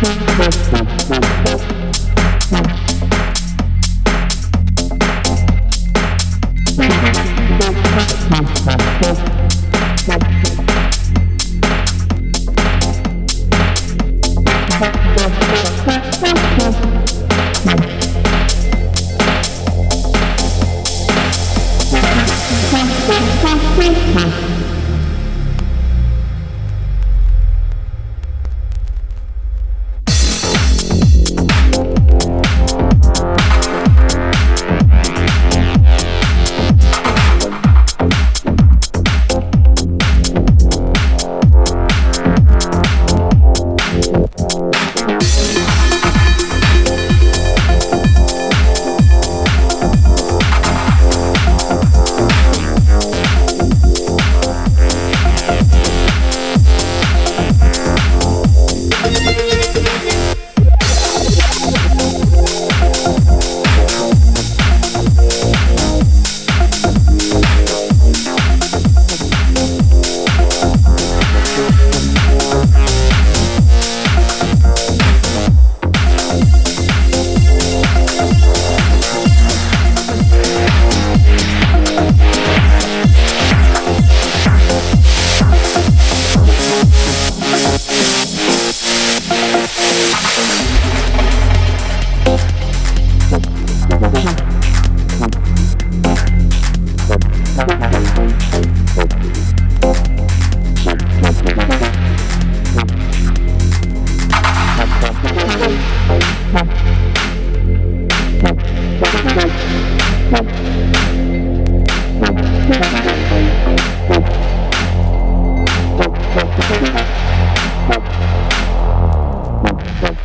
Thank you.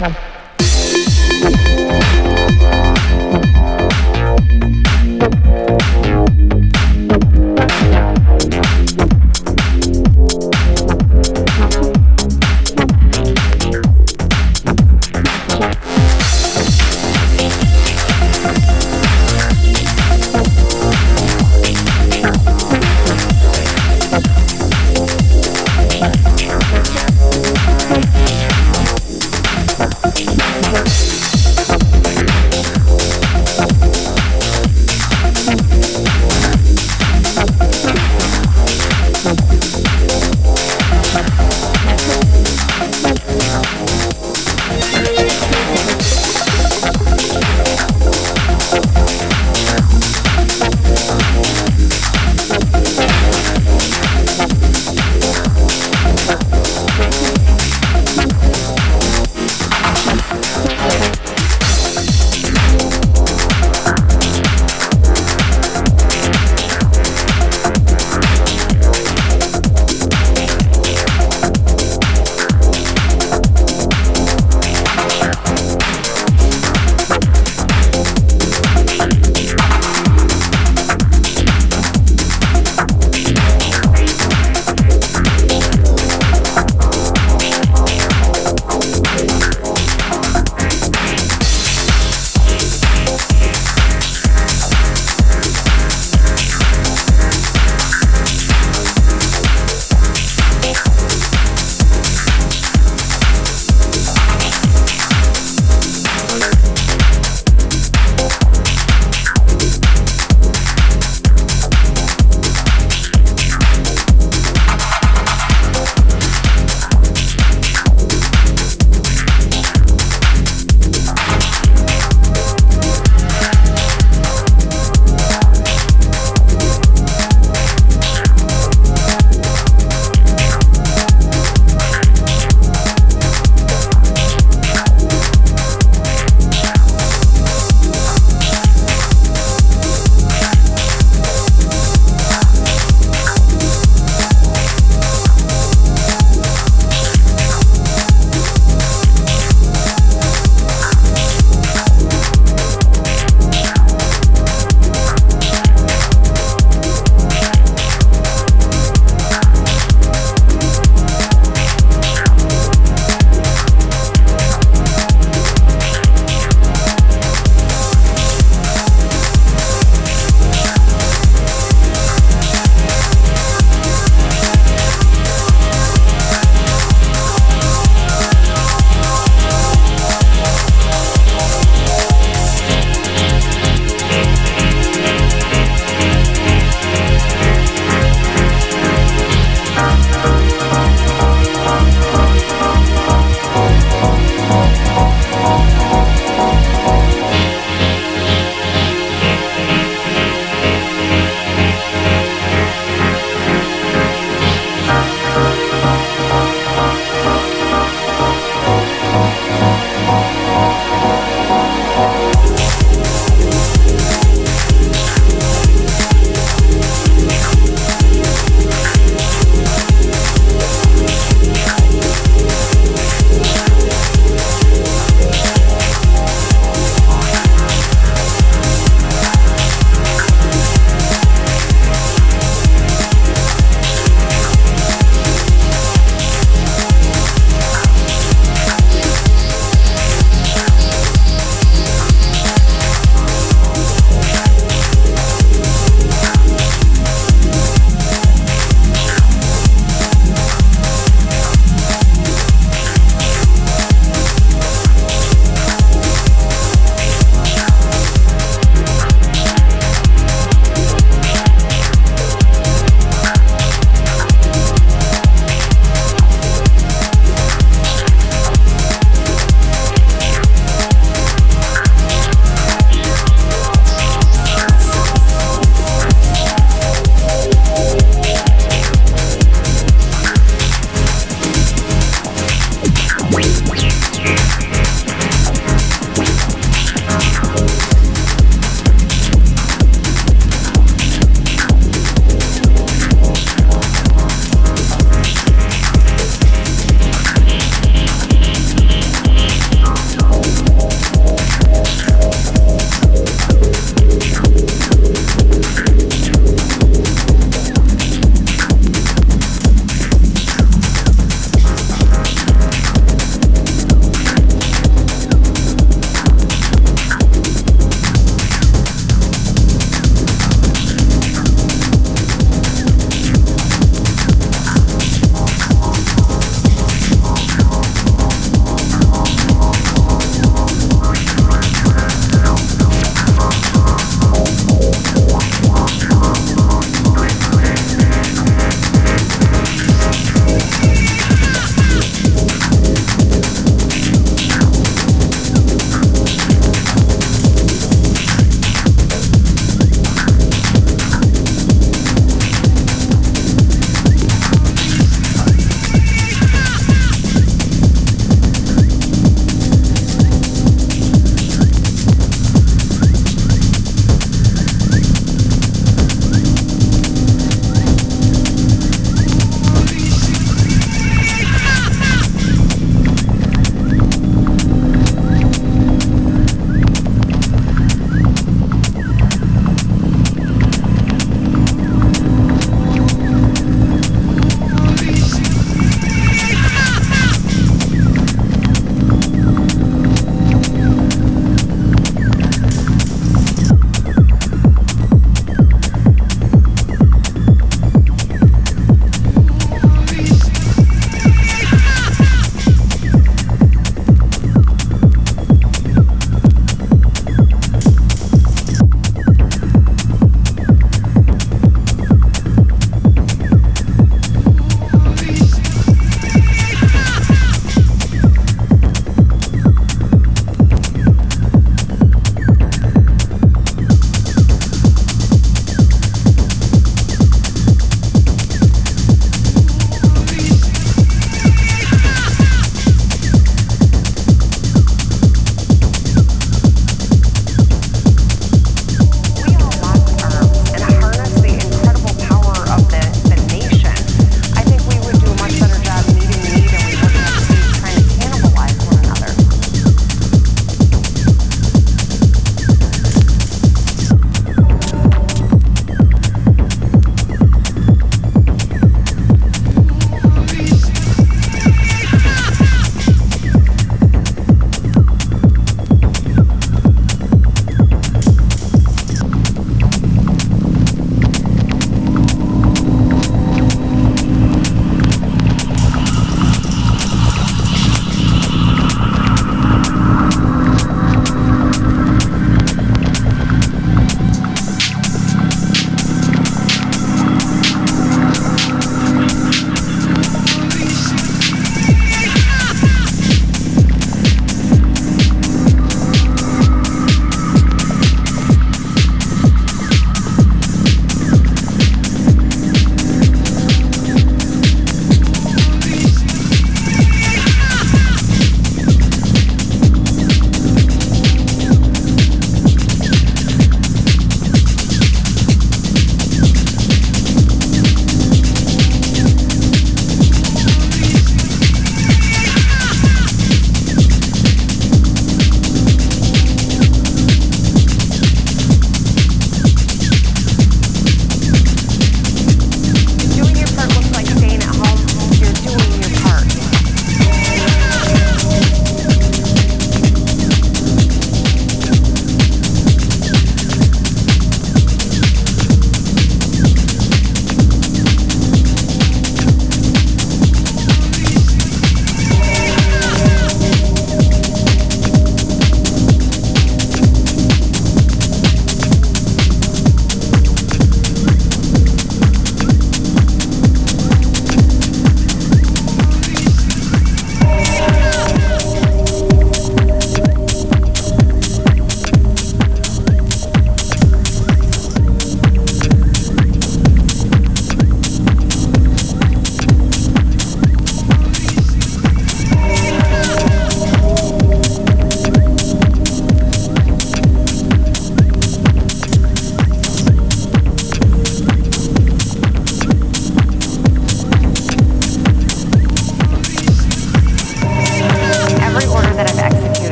năm.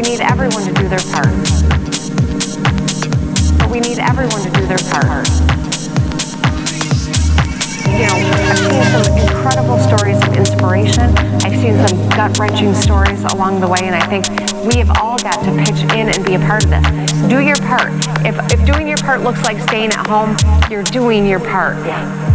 we need everyone to do their part. But we need everyone to do their part. You know, I've seen some incredible stories of inspiration. I've seen some gut-wrenching stories along the way, and I think we have all got to pitch in and be a part of this. Do your part. If, if doing your part looks like staying at home, you're doing your part. Yeah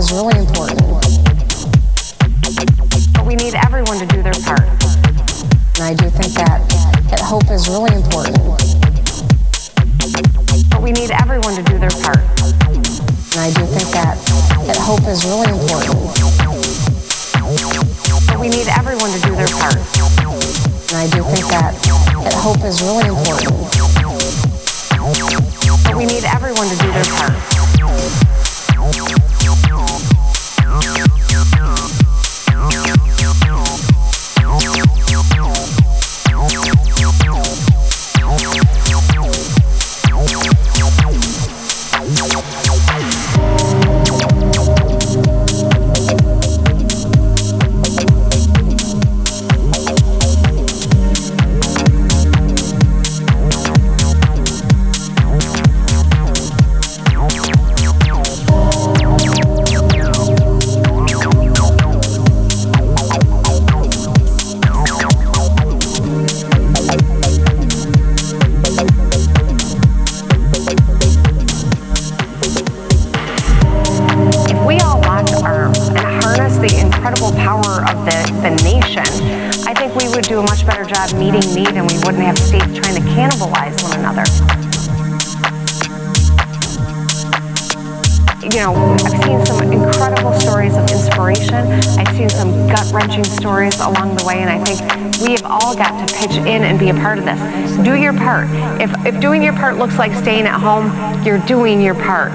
is really important. But we need everyone to do their part. And I do think that, that hope is really important. But we need everyone to do their part. And I do think that, that hope is really important. But we need everyone to do their part. And I do think that, that hope is really important. But we need everyone to do their part. All got to pitch in and be a part of this. Do your part. If, if doing your part looks like staying at home, you're doing your part.